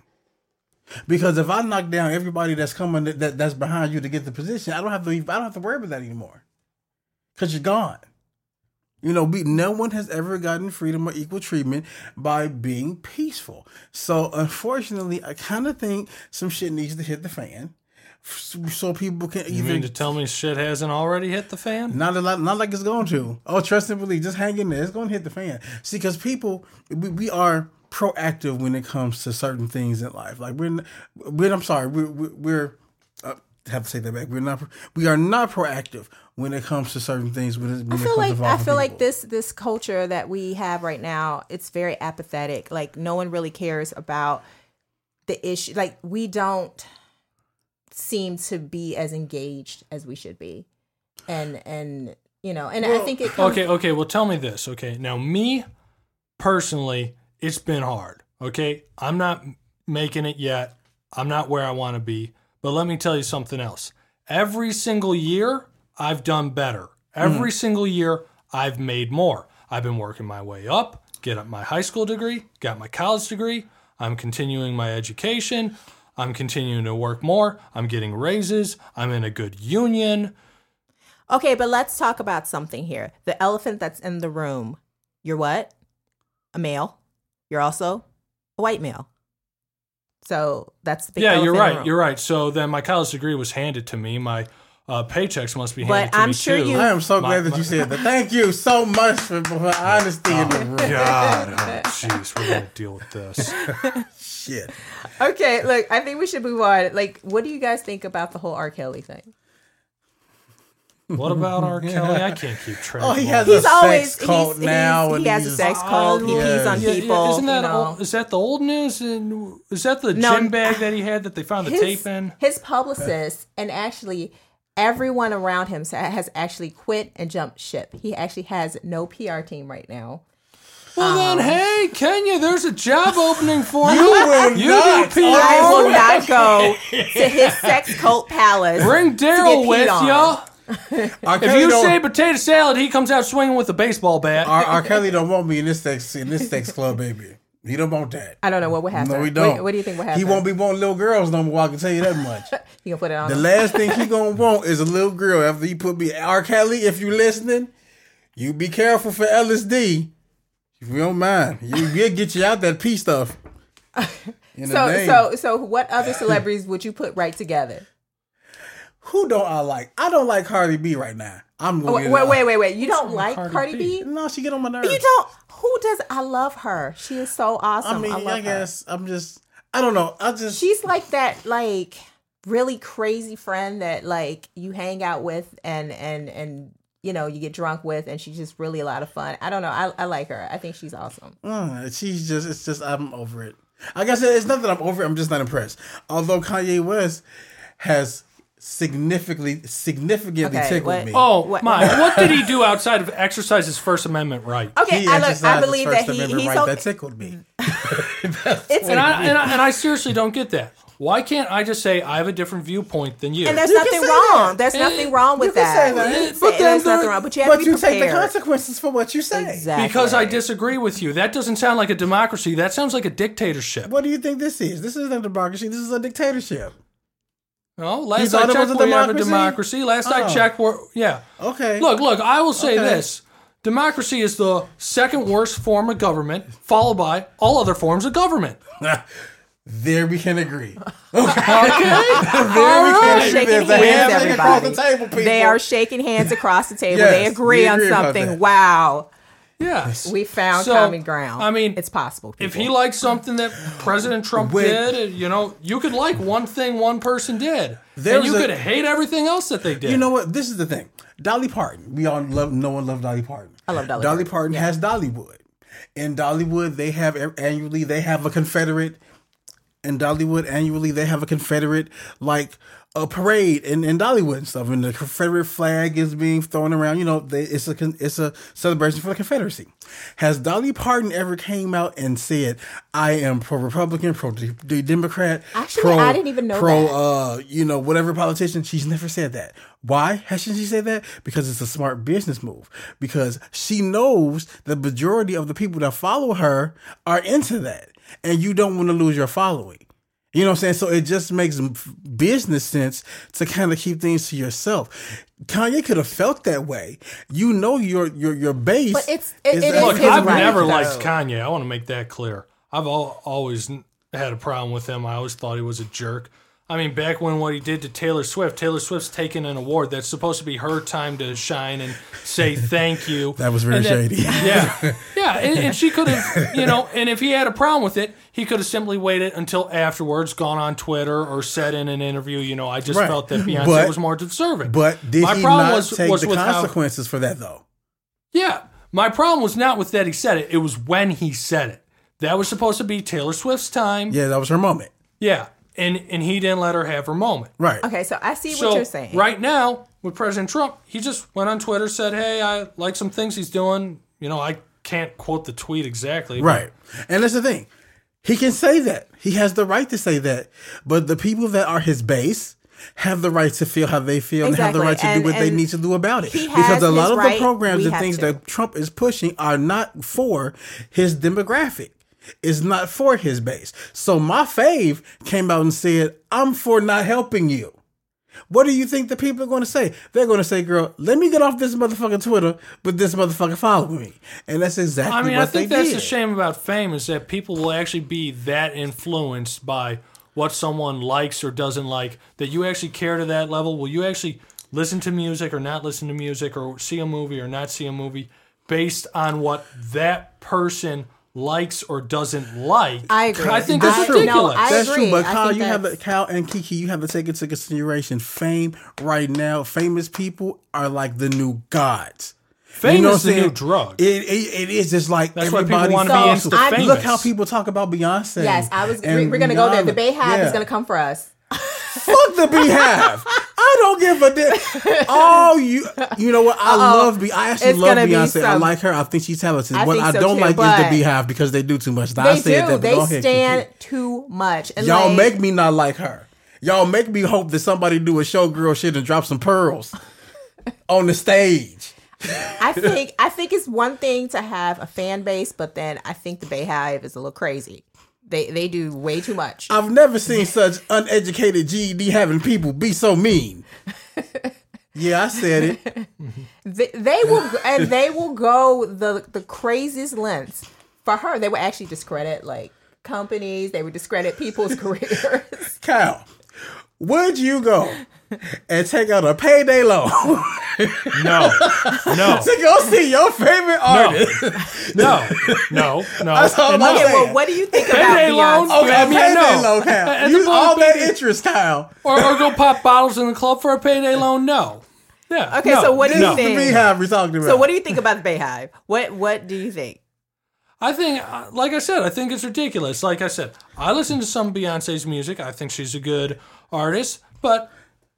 [SPEAKER 3] Because if I knock down everybody that's coming that, that that's behind you to get the position, I don't have to. I don't have to worry about that anymore. Because you're gone. You know, we no one has ever gotten freedom or equal treatment by being peaceful. So unfortunately, I kind of think some shit needs to hit the fan, so people can even.
[SPEAKER 1] you
[SPEAKER 3] either
[SPEAKER 1] mean to tell me shit hasn't already hit the fan?
[SPEAKER 3] not a lot, not like it's going to. Oh, trust and believe. Just hang in there. It's going to hit the fan. See, because people, we, we are proactive when it comes to certain things in life. Like we're, we're I'm sorry, we're, we're, we're uh, have to say that back. We're not, we are not proactive when it comes to certain things. When it, when
[SPEAKER 2] I
[SPEAKER 3] it
[SPEAKER 2] feel
[SPEAKER 3] comes
[SPEAKER 2] like
[SPEAKER 3] to
[SPEAKER 2] I
[SPEAKER 3] involving
[SPEAKER 2] feel like this this culture that we have right now, it's very apathetic. Like no one really cares about the issue. Like we don't seem to be as engaged as we should be, and and you know, and I think it comes,
[SPEAKER 1] Okay, okay. Well, tell me this. Okay, now me personally, it's been hard. Okay, I'm not making it yet. I'm not where I want to be. But let me tell you something else. Every single year, I've done better. Every mm-hmm. single year, I've made more. I've been working my way up, get up my high school degree, got my college degree. I'm continuing my education. I'm continuing to work more. I'm getting raises. I'm in a good union.
[SPEAKER 2] Okay, but let's talk about something here. The elephant that's in the room. You're what? A male. You're also a white male. So that's the big
[SPEAKER 1] yeah, you're right. You're right. So then my college degree was handed to me. My uh, paychecks must be
[SPEAKER 2] But
[SPEAKER 1] to
[SPEAKER 2] I'm
[SPEAKER 1] me
[SPEAKER 2] sure
[SPEAKER 1] too.
[SPEAKER 2] you-
[SPEAKER 3] I am so
[SPEAKER 1] My-
[SPEAKER 3] glad that
[SPEAKER 1] my-
[SPEAKER 3] you said that. Thank you so much for, for honesty in the room.
[SPEAKER 1] God, oh, *laughs* jeez, we're gonna deal with this.
[SPEAKER 3] Shit.
[SPEAKER 2] Okay, look, I think we should move on. Like, what do you guys think about the whole R. Kelly thing?
[SPEAKER 1] What about R. *laughs* Kelly? I can't keep track.
[SPEAKER 3] Oh, he has
[SPEAKER 1] all-
[SPEAKER 3] a
[SPEAKER 2] He's always
[SPEAKER 3] sex cult
[SPEAKER 2] he's,
[SPEAKER 3] now.
[SPEAKER 2] he's, he has a
[SPEAKER 3] he's-
[SPEAKER 2] sex cult. He
[SPEAKER 1] Oh,
[SPEAKER 2] pees on
[SPEAKER 1] yeah, yeah,
[SPEAKER 2] people.
[SPEAKER 1] Isn't that
[SPEAKER 2] you know.
[SPEAKER 1] old, is that the old news? And is that the
[SPEAKER 2] No,
[SPEAKER 1] gym bag that he had that they found the *sighs*
[SPEAKER 2] his,
[SPEAKER 1] tape in?
[SPEAKER 2] his publicist and actually everyone around him has actually quit and jumped ship. He actually has no PR team right now.
[SPEAKER 1] Well then, um, hey Kenya, there's a job opening for
[SPEAKER 3] You *laughs*
[SPEAKER 1] you.
[SPEAKER 3] will
[SPEAKER 1] You
[SPEAKER 3] not.
[SPEAKER 1] do PR.
[SPEAKER 2] I oh. will not go *laughs* to his sex cult palace.
[SPEAKER 1] Bring Daryl with
[SPEAKER 2] peed on.
[SPEAKER 1] ya. *laughs*
[SPEAKER 3] R.
[SPEAKER 1] If you say potato salad, he comes out swinging with a baseball bat.
[SPEAKER 3] R. R. Kelly don't want me in this sex in this sex club, baby. He don't want that.
[SPEAKER 2] I don't know what would happen.
[SPEAKER 3] No, he
[SPEAKER 2] What-
[SPEAKER 3] don't.
[SPEAKER 2] What, do you think would happen?
[SPEAKER 3] He won't be wanting little girls no more. I can tell you that much. *laughs*
[SPEAKER 2] He gonna put it on.
[SPEAKER 3] the
[SPEAKER 2] him?
[SPEAKER 3] last thing he *laughs* gonna want is a little girl. After he put me R. Kelly, if you listening, you be careful for LSD. If you don't mind, you will get you out that P stuff. *laughs*
[SPEAKER 2] So so so what other celebrities would you put right together?
[SPEAKER 3] who don't I like? I don't like Cardi B right now. I'm gonna oh,
[SPEAKER 2] Wait
[SPEAKER 3] wait
[SPEAKER 2] wait wait wait. You don't like
[SPEAKER 1] Cardi
[SPEAKER 2] Cardi,
[SPEAKER 1] B?
[SPEAKER 2] B?
[SPEAKER 3] No, she get on my nerves.
[SPEAKER 2] You don't. Who does? I love her. She is so awesome.
[SPEAKER 3] I mean,
[SPEAKER 2] I,
[SPEAKER 3] I,
[SPEAKER 2] love her.
[SPEAKER 3] guess I'm just. I don't know. I just.
[SPEAKER 2] she's like that like really crazy friend that like you hang out with and and and you know you get drunk with and she's just really a lot of fun i don't know i, I like her i think she's awesome
[SPEAKER 3] Uh, she's just, it's just, I'm over it. I guess it's not that I'm over it, I'm just not impressed. Although Kanye West has significantly significantly
[SPEAKER 2] Okay,
[SPEAKER 3] tickled
[SPEAKER 2] what-
[SPEAKER 3] me.
[SPEAKER 1] Oh
[SPEAKER 2] What-
[SPEAKER 1] my! *laughs* What did he do outside of exercise his First Amendment right?
[SPEAKER 2] Okay,
[SPEAKER 3] he
[SPEAKER 2] I, look, I believe
[SPEAKER 3] First
[SPEAKER 2] that he,
[SPEAKER 3] Amendment
[SPEAKER 2] he's
[SPEAKER 3] right.
[SPEAKER 2] okay.
[SPEAKER 3] That tickled me. *laughs*
[SPEAKER 2] It's,
[SPEAKER 1] And I, and I and I seriously don't get that. Why can't I just say I have a different viewpoint than you?
[SPEAKER 2] and there's
[SPEAKER 3] You
[SPEAKER 2] nothing wrong.
[SPEAKER 3] that.
[SPEAKER 2] There's
[SPEAKER 1] Eh,
[SPEAKER 2] nothing wrong with
[SPEAKER 3] you can
[SPEAKER 2] that.
[SPEAKER 3] say that. But then
[SPEAKER 2] there's
[SPEAKER 3] the-
[SPEAKER 2] nothing wrong. But you have
[SPEAKER 3] but
[SPEAKER 2] to be
[SPEAKER 3] you take the consequences for what you say.
[SPEAKER 2] Exactly.
[SPEAKER 1] because I disagree with you. That doesn't sound like a democracy. That sounds like a dictatorship.
[SPEAKER 3] What do you think this is? This isn't a democracy. This is a dictatorship.
[SPEAKER 1] No, last
[SPEAKER 3] thought
[SPEAKER 1] I checked,
[SPEAKER 3] a
[SPEAKER 1] we have a
[SPEAKER 3] democracy?
[SPEAKER 1] democracy. Last I
[SPEAKER 3] Oh.
[SPEAKER 1] checked, we're yeah.
[SPEAKER 3] Okay.
[SPEAKER 1] Look, look. I will say
[SPEAKER 3] Okay.
[SPEAKER 1] this: democracy is the second worst form of government, followed by all other forms of government. *laughs*
[SPEAKER 3] there we can agree. *laughs* *laughs*
[SPEAKER 2] They're
[SPEAKER 1] right.
[SPEAKER 2] shaking
[SPEAKER 3] There's a
[SPEAKER 2] hands,
[SPEAKER 3] across
[SPEAKER 2] everybody.
[SPEAKER 3] the table, people.
[SPEAKER 2] They are shaking hands across the table.
[SPEAKER 3] Yes,
[SPEAKER 2] they agree
[SPEAKER 3] we
[SPEAKER 2] on
[SPEAKER 3] agree about
[SPEAKER 2] something. Wow.
[SPEAKER 1] Yes,
[SPEAKER 2] We found
[SPEAKER 1] So,
[SPEAKER 2] common ground.
[SPEAKER 1] I mean,
[SPEAKER 2] it's possible.
[SPEAKER 1] if he likes something that President Trump
[SPEAKER 3] When-
[SPEAKER 1] did, you know, you could like one thing one person did,
[SPEAKER 3] There
[SPEAKER 1] and you
[SPEAKER 3] a-
[SPEAKER 1] could hate everything else that they did.
[SPEAKER 3] You know what? This is the thing. Dolly Parton. We all love. No one loved Dolly Parton.
[SPEAKER 2] I love Dolly
[SPEAKER 3] Dolly
[SPEAKER 2] Parton,
[SPEAKER 3] Parton has Dollywood. In Dollywood, they have e, annually they have a Confederate. In Dollywood, annually they have a Confederate like a parade in, in Dollywood and stuff, and the Confederate flag is being thrown around. You know, they, it's a it's a celebration for the Confederacy. Has Dolly Parton ever came out and said, "I am pro Republican, pro Democrat"?
[SPEAKER 2] Actually,
[SPEAKER 3] pro,
[SPEAKER 2] I didn't even know
[SPEAKER 3] pro,
[SPEAKER 2] that.
[SPEAKER 3] uh, you know, whatever politician. She's never said that. Why hasn't she said that? Because it's a smart business move. Because she knows the majority of the people that follow her are into that, and you don't want to lose your following. You know what I'm saying? So it just makes business sense to kind of keep things to yourself. Kanye could have felt that way. You know your your your base.
[SPEAKER 2] But it's- it-
[SPEAKER 3] is
[SPEAKER 2] it is
[SPEAKER 3] actually
[SPEAKER 1] Look,
[SPEAKER 2] his
[SPEAKER 1] I've
[SPEAKER 2] right,
[SPEAKER 1] never
[SPEAKER 2] though.
[SPEAKER 1] liked Kanye. I want to make that clear. I've al- always had a problem with him. I always thought he was a jerk. I mean, back when what he did to Taylor Swift, Taylor Swift's taken an award that's supposed to be her time to shine and say *laughs* thank you.
[SPEAKER 3] That was very
[SPEAKER 1] And
[SPEAKER 3] shady.
[SPEAKER 1] Yeah, yeah, and, and she could have, you know, and if he had a problem with it, he could have simply waited until afterwards, gone on Twitter or said in an interview, you know, I just
[SPEAKER 3] Right.
[SPEAKER 1] felt that Beyonce
[SPEAKER 3] But-
[SPEAKER 1] was more deserving.
[SPEAKER 3] But did
[SPEAKER 1] My
[SPEAKER 3] he
[SPEAKER 1] problem
[SPEAKER 3] not
[SPEAKER 1] was-
[SPEAKER 3] take
[SPEAKER 1] was
[SPEAKER 3] the
[SPEAKER 1] with how-
[SPEAKER 3] consequences for that though?
[SPEAKER 1] Yeah. My problem was not with that he said it, it was when he said it. That was supposed to be Taylor Swift's time.
[SPEAKER 3] Yeah, that was her moment.
[SPEAKER 1] Yeah. And and he didn't let her have her moment.
[SPEAKER 3] Right.
[SPEAKER 2] okay, so I see what you're saying.
[SPEAKER 1] right now, with President Trump, he just went on Twitter, said, Hey, I like some things he's doing. You know, I can't quote the tweet exactly.
[SPEAKER 3] Right. And that's the thing. He can say that. He has the right to say that. But the people that are his base have the right to feel how they feel and have the right to
[SPEAKER 2] And-
[SPEAKER 3] do what they need to do about it. Because a lot of
[SPEAKER 2] right,
[SPEAKER 3] the programs and things
[SPEAKER 2] to.
[SPEAKER 3] that Trump is pushing are not for his demographic. It's not for his base. So my fave came out and said, I'm for not helping you. What do you think the people are going to say? They're going to say, "Girl, let me get off this motherfucking Twitter, but this motherfucker following me," and that's exactly
[SPEAKER 1] I mean, I think that's
[SPEAKER 3] did.
[SPEAKER 1] the shame about fame is that people will actually be that influenced by what someone likes or doesn't like that you actually care to that level. Will you actually listen to music or not listen to music or see a movie or not see a movie based on what that person likes or doesn't like?
[SPEAKER 2] I agree.
[SPEAKER 1] I think
[SPEAKER 3] That's
[SPEAKER 1] that's
[SPEAKER 3] true.
[SPEAKER 1] ridiculous.
[SPEAKER 2] No, I
[SPEAKER 3] That's
[SPEAKER 2] agree.
[SPEAKER 3] true, but Kyle,
[SPEAKER 2] think
[SPEAKER 3] you have to,
[SPEAKER 2] that's-
[SPEAKER 3] Kyle and Kiki, you have to take into consideration fame right now. Famous people are like the new gods.
[SPEAKER 1] Fame
[SPEAKER 3] You know
[SPEAKER 1] is
[SPEAKER 3] what I'm
[SPEAKER 1] the new
[SPEAKER 3] saying?
[SPEAKER 1] drug.
[SPEAKER 3] It, it, it is just like
[SPEAKER 1] That's
[SPEAKER 3] everybody.
[SPEAKER 1] wanna
[SPEAKER 2] be
[SPEAKER 3] follows-
[SPEAKER 2] insta
[SPEAKER 3] Look
[SPEAKER 1] famous.
[SPEAKER 3] how people talk about Beyonce.
[SPEAKER 2] Yes, I was. We're, we're gonna go there. The
[SPEAKER 3] Rihanna.
[SPEAKER 2] Beyhive
[SPEAKER 3] Yeah.
[SPEAKER 2] is gonna come for us.
[SPEAKER 3] Fuck the Beyhive. *laughs* I don't give a damn. *laughs* Oh, you, you know what? I love Be. I actually
[SPEAKER 2] It's
[SPEAKER 3] love
[SPEAKER 2] gonna be
[SPEAKER 3] Beyonce. I like her. I think she's talented.
[SPEAKER 2] I
[SPEAKER 3] what I
[SPEAKER 2] so
[SPEAKER 3] don't
[SPEAKER 2] too,
[SPEAKER 3] like is the Beyhive because they do too much. I
[SPEAKER 2] They
[SPEAKER 3] said
[SPEAKER 2] do.
[SPEAKER 3] that.
[SPEAKER 2] they
[SPEAKER 3] ahead,
[SPEAKER 2] stand too much. And
[SPEAKER 3] Y'all
[SPEAKER 2] like,
[SPEAKER 3] make me not like her. Y'all make me hope that somebody do a showgirl shit and drop some pearls *laughs* on the stage.
[SPEAKER 2] I *laughs* think I think it's one thing to have a fan base, but then I think the Beyhive is a little crazy. They they do way too much.
[SPEAKER 3] I've never seen such uneducated GED having people be so mean. Yeah, I said it.
[SPEAKER 2] They, they will and they will go the the craziest lengths for her. They will actually discredit like companies. They would discredit people's *laughs* careers.
[SPEAKER 3] Kyle, would you go *laughs* and take out a payday loan *laughs*
[SPEAKER 1] No, no, *laughs*
[SPEAKER 3] to go see your favorite artist?
[SPEAKER 1] no, no, no.
[SPEAKER 3] That's all
[SPEAKER 1] and
[SPEAKER 3] I'm
[SPEAKER 1] no.
[SPEAKER 2] Okay, well, what do you think about
[SPEAKER 1] Payday loan?
[SPEAKER 2] Beyonce?
[SPEAKER 3] Okay,
[SPEAKER 1] I
[SPEAKER 3] a
[SPEAKER 1] mean,
[SPEAKER 3] payday
[SPEAKER 1] no.
[SPEAKER 3] loan, Kyle.
[SPEAKER 1] And the
[SPEAKER 3] Use all that
[SPEAKER 1] baby-
[SPEAKER 3] interest, Kyle.
[SPEAKER 1] Or, or go pop bottles in the club for a payday loan? No. Yeah.
[SPEAKER 2] Okay,
[SPEAKER 1] no,
[SPEAKER 2] so what do you
[SPEAKER 1] no.
[SPEAKER 2] think?
[SPEAKER 3] The beehive we're talking about.
[SPEAKER 2] So what do you think about the Beyhive? What what do you think?
[SPEAKER 1] I think, uh, like I said, I think it's ridiculous. Like I said, I listen to some Beyonce's music. I think she's a good artist, but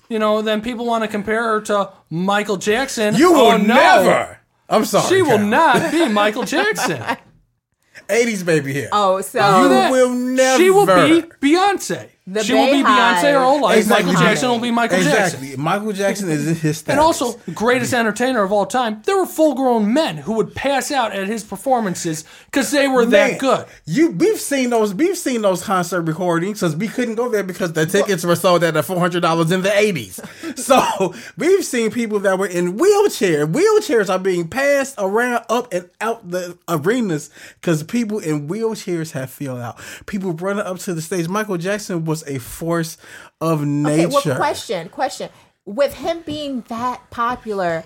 [SPEAKER 1] you know, then people want to compare her to Michael Jackson.
[SPEAKER 3] You will
[SPEAKER 1] oh, no.
[SPEAKER 3] never. I'm sorry.
[SPEAKER 1] She will not be Michael Jackson. *laughs*
[SPEAKER 3] 80s baby here.
[SPEAKER 2] Oh, so
[SPEAKER 3] You
[SPEAKER 1] that.
[SPEAKER 3] will never.
[SPEAKER 1] She will be Beyonce.
[SPEAKER 2] The
[SPEAKER 1] she will be
[SPEAKER 2] Beyhive.
[SPEAKER 1] Beyonce her whole life.
[SPEAKER 3] Exactly.
[SPEAKER 1] Michael Jackson will be Michael
[SPEAKER 3] exactly.
[SPEAKER 1] Jackson.
[SPEAKER 3] Michael Jackson is in his status.
[SPEAKER 1] And also, greatest entertainer of all time. There were full-grown men who would pass out at his performances because they were that good.
[SPEAKER 3] You we've seen those we've seen those concert recordings because we couldn't go there because the tickets were sold at four hundred dollars in the eighties. *laughs* so we've seen people that were in wheelchair. Wheelchairs are being passed around up and out the arenas because people in wheelchairs have filled out. People running up to the stage. Michael Jackson was a force of
[SPEAKER 2] Okay,
[SPEAKER 3] nature.
[SPEAKER 2] well, question, question. With him being that popular,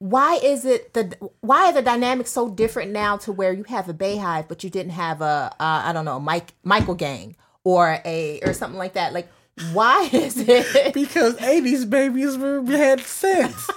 [SPEAKER 2] why is it the why are the dynamics so different now to where you have a Beyhive but you didn't have a uh, I don't know Mike Michael Gang or a or something like that? Like, why is it?
[SPEAKER 3] because 80s babies were had sense.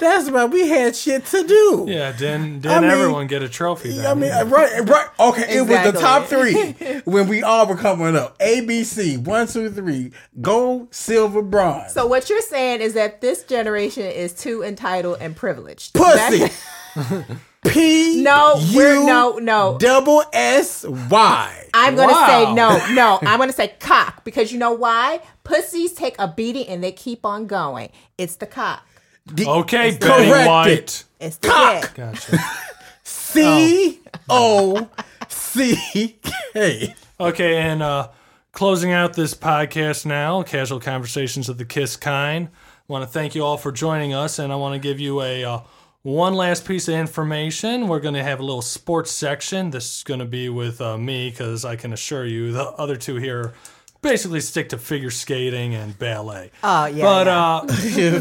[SPEAKER 3] That's why we had shit to do.
[SPEAKER 1] Yeah, didn't,
[SPEAKER 3] I
[SPEAKER 1] didn't
[SPEAKER 3] mean-
[SPEAKER 1] everyone get a trophy then?
[SPEAKER 3] I mean, uh, right, right. Okay, it was the top three *laughs* when we all were coming up. ABC, one, two, three, gold, silver, bronze.
[SPEAKER 2] So what you're saying is that this generation is too entitled and privileged.
[SPEAKER 3] Pussy. *laughs*
[SPEAKER 2] That-
[SPEAKER 3] P.
[SPEAKER 2] No, we're-
[SPEAKER 3] U
[SPEAKER 2] no, no.
[SPEAKER 3] Double S Y.
[SPEAKER 2] I'm gonna
[SPEAKER 1] Wow.
[SPEAKER 2] say no, no. *laughs* I'm gonna say cock because you know why? Pussies take a beating and they keep on going. It's the cock.
[SPEAKER 3] The-
[SPEAKER 1] Okay,
[SPEAKER 3] It's
[SPEAKER 1] Betty
[SPEAKER 3] corrected.
[SPEAKER 1] White.
[SPEAKER 2] It's the
[SPEAKER 3] Cock.
[SPEAKER 2] dick.
[SPEAKER 1] Gotcha.
[SPEAKER 3] C O C K. *laughs*
[SPEAKER 1] Okay, and uh, closing out this podcast now, Casual Conversations of the Kiss Kind. I want to thank you all for joining us, and I want to give you a uh, one last piece of information. We're going to have a little sports section. This is going to be with uh, me because I can assure you the other two here basically stick to figure skating and ballet.
[SPEAKER 2] Oh yeah.
[SPEAKER 1] But
[SPEAKER 2] yeah.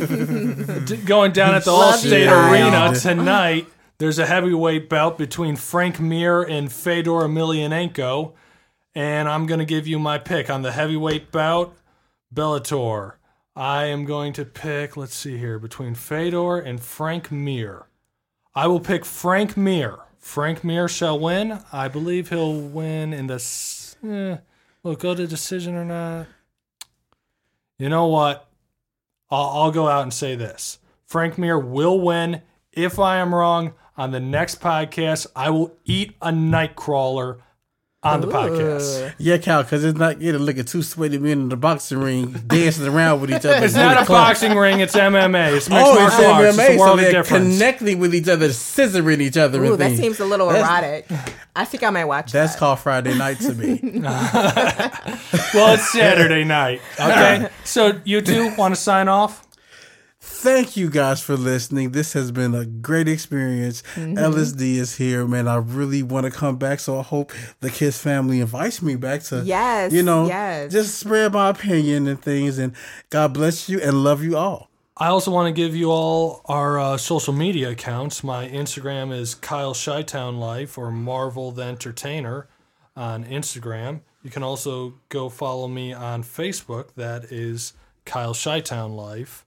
[SPEAKER 1] uh, *laughs* d- going down at the
[SPEAKER 2] Love
[SPEAKER 1] Allstate. Arena tonight, there's a heavyweight bout between Frank Mir and Fedor Emelianenko, and I'm going to give you my pick on the heavyweight bout. Bellator. I am going to pick. Let's see here between Fedor and Frank Mir. I will pick Frank Mir. Frank Mir shall win. I believe he'll win in the. Eh, will go to decision or not? You know what? I'll, I'll go out and say this Frank Mir will win. If I am wrong, on the next podcast, I will eat a nightcrawler on the podcast.
[SPEAKER 3] Yeah, Cal, because it's not getting to look at two sweaty men in the boxing ring *laughs* dancing around with each other.
[SPEAKER 1] It's not a boxing ring, it's MMA. It's oh, mixed
[SPEAKER 3] Oh, it's
[SPEAKER 1] martial arts. It's
[SPEAKER 3] MMA,
[SPEAKER 1] a
[SPEAKER 3] so
[SPEAKER 1] world of
[SPEAKER 3] they're
[SPEAKER 1] difference.
[SPEAKER 3] connecting with each other, scissoring each other.
[SPEAKER 2] Ooh, that
[SPEAKER 3] things.
[SPEAKER 2] seems a little
[SPEAKER 3] That's-
[SPEAKER 2] erotic. I think I might watch
[SPEAKER 3] That's
[SPEAKER 2] that.
[SPEAKER 3] called Friday night to me. *laughs* *laughs*
[SPEAKER 1] well, it's Saturday night. Okay. so you two want to sign off?
[SPEAKER 3] Thank you guys for listening. This has been a great experience.
[SPEAKER 2] Mm-hmm.
[SPEAKER 3] LSD is here, man. I really want to come back, so I hope the Kiss family invites me back to,
[SPEAKER 2] Yes,
[SPEAKER 3] you know,
[SPEAKER 2] yes.
[SPEAKER 3] just spread my opinion and things. And God bless you and love you all.
[SPEAKER 1] I also want to give you all our uh, social media accounts. My Instagram is Kyle Shytown Life or Marvel the Entertainer on Instagram. You can also go follow me on Facebook. That is Kyle Shytown Life.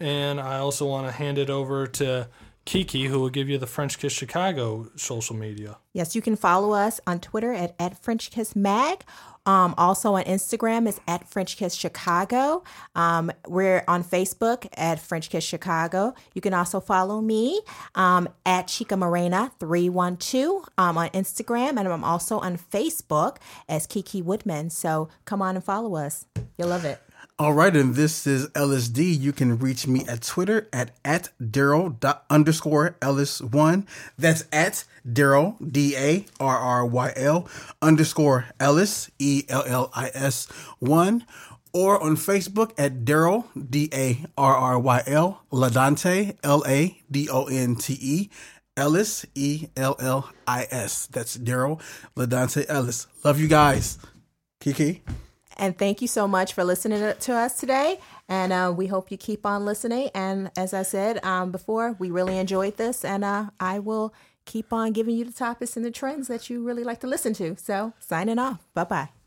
[SPEAKER 1] And I also want to hand it over to Kiki, who will give you the French Kiss Chicago social media.
[SPEAKER 2] Yes, you can follow us on Twitter at, at French Kiss Mag. Um, also on Instagram is at French Kiss Chicago. Um, we're on Facebook at French Kiss Chicago. You can also follow me um, at Chica Morena 312 um, on Instagram. And I'm also on Facebook as Kiki Woodman. So come on and follow us. You'll love it.
[SPEAKER 3] All right, and this is LSD. You can reach me at Twitter at at Darryl underscore Ellis one. That's at Darryl D A R R Y L underscore Ellis E L L I S one. Or on Facebook at Darryl D A R R Y L Ladonte L A D O N T E Ellis E L L I S. That's Darryl Ladonte Ellis. Love you guys. Kiki.
[SPEAKER 2] And thank you so much for listening to- us today. And uh, we hope you keep on listening. And as I said um, before, we really enjoyed this. And uh, I will keep on giving you the topics and the trends that you really like to listen to. So signing off. Bye bye.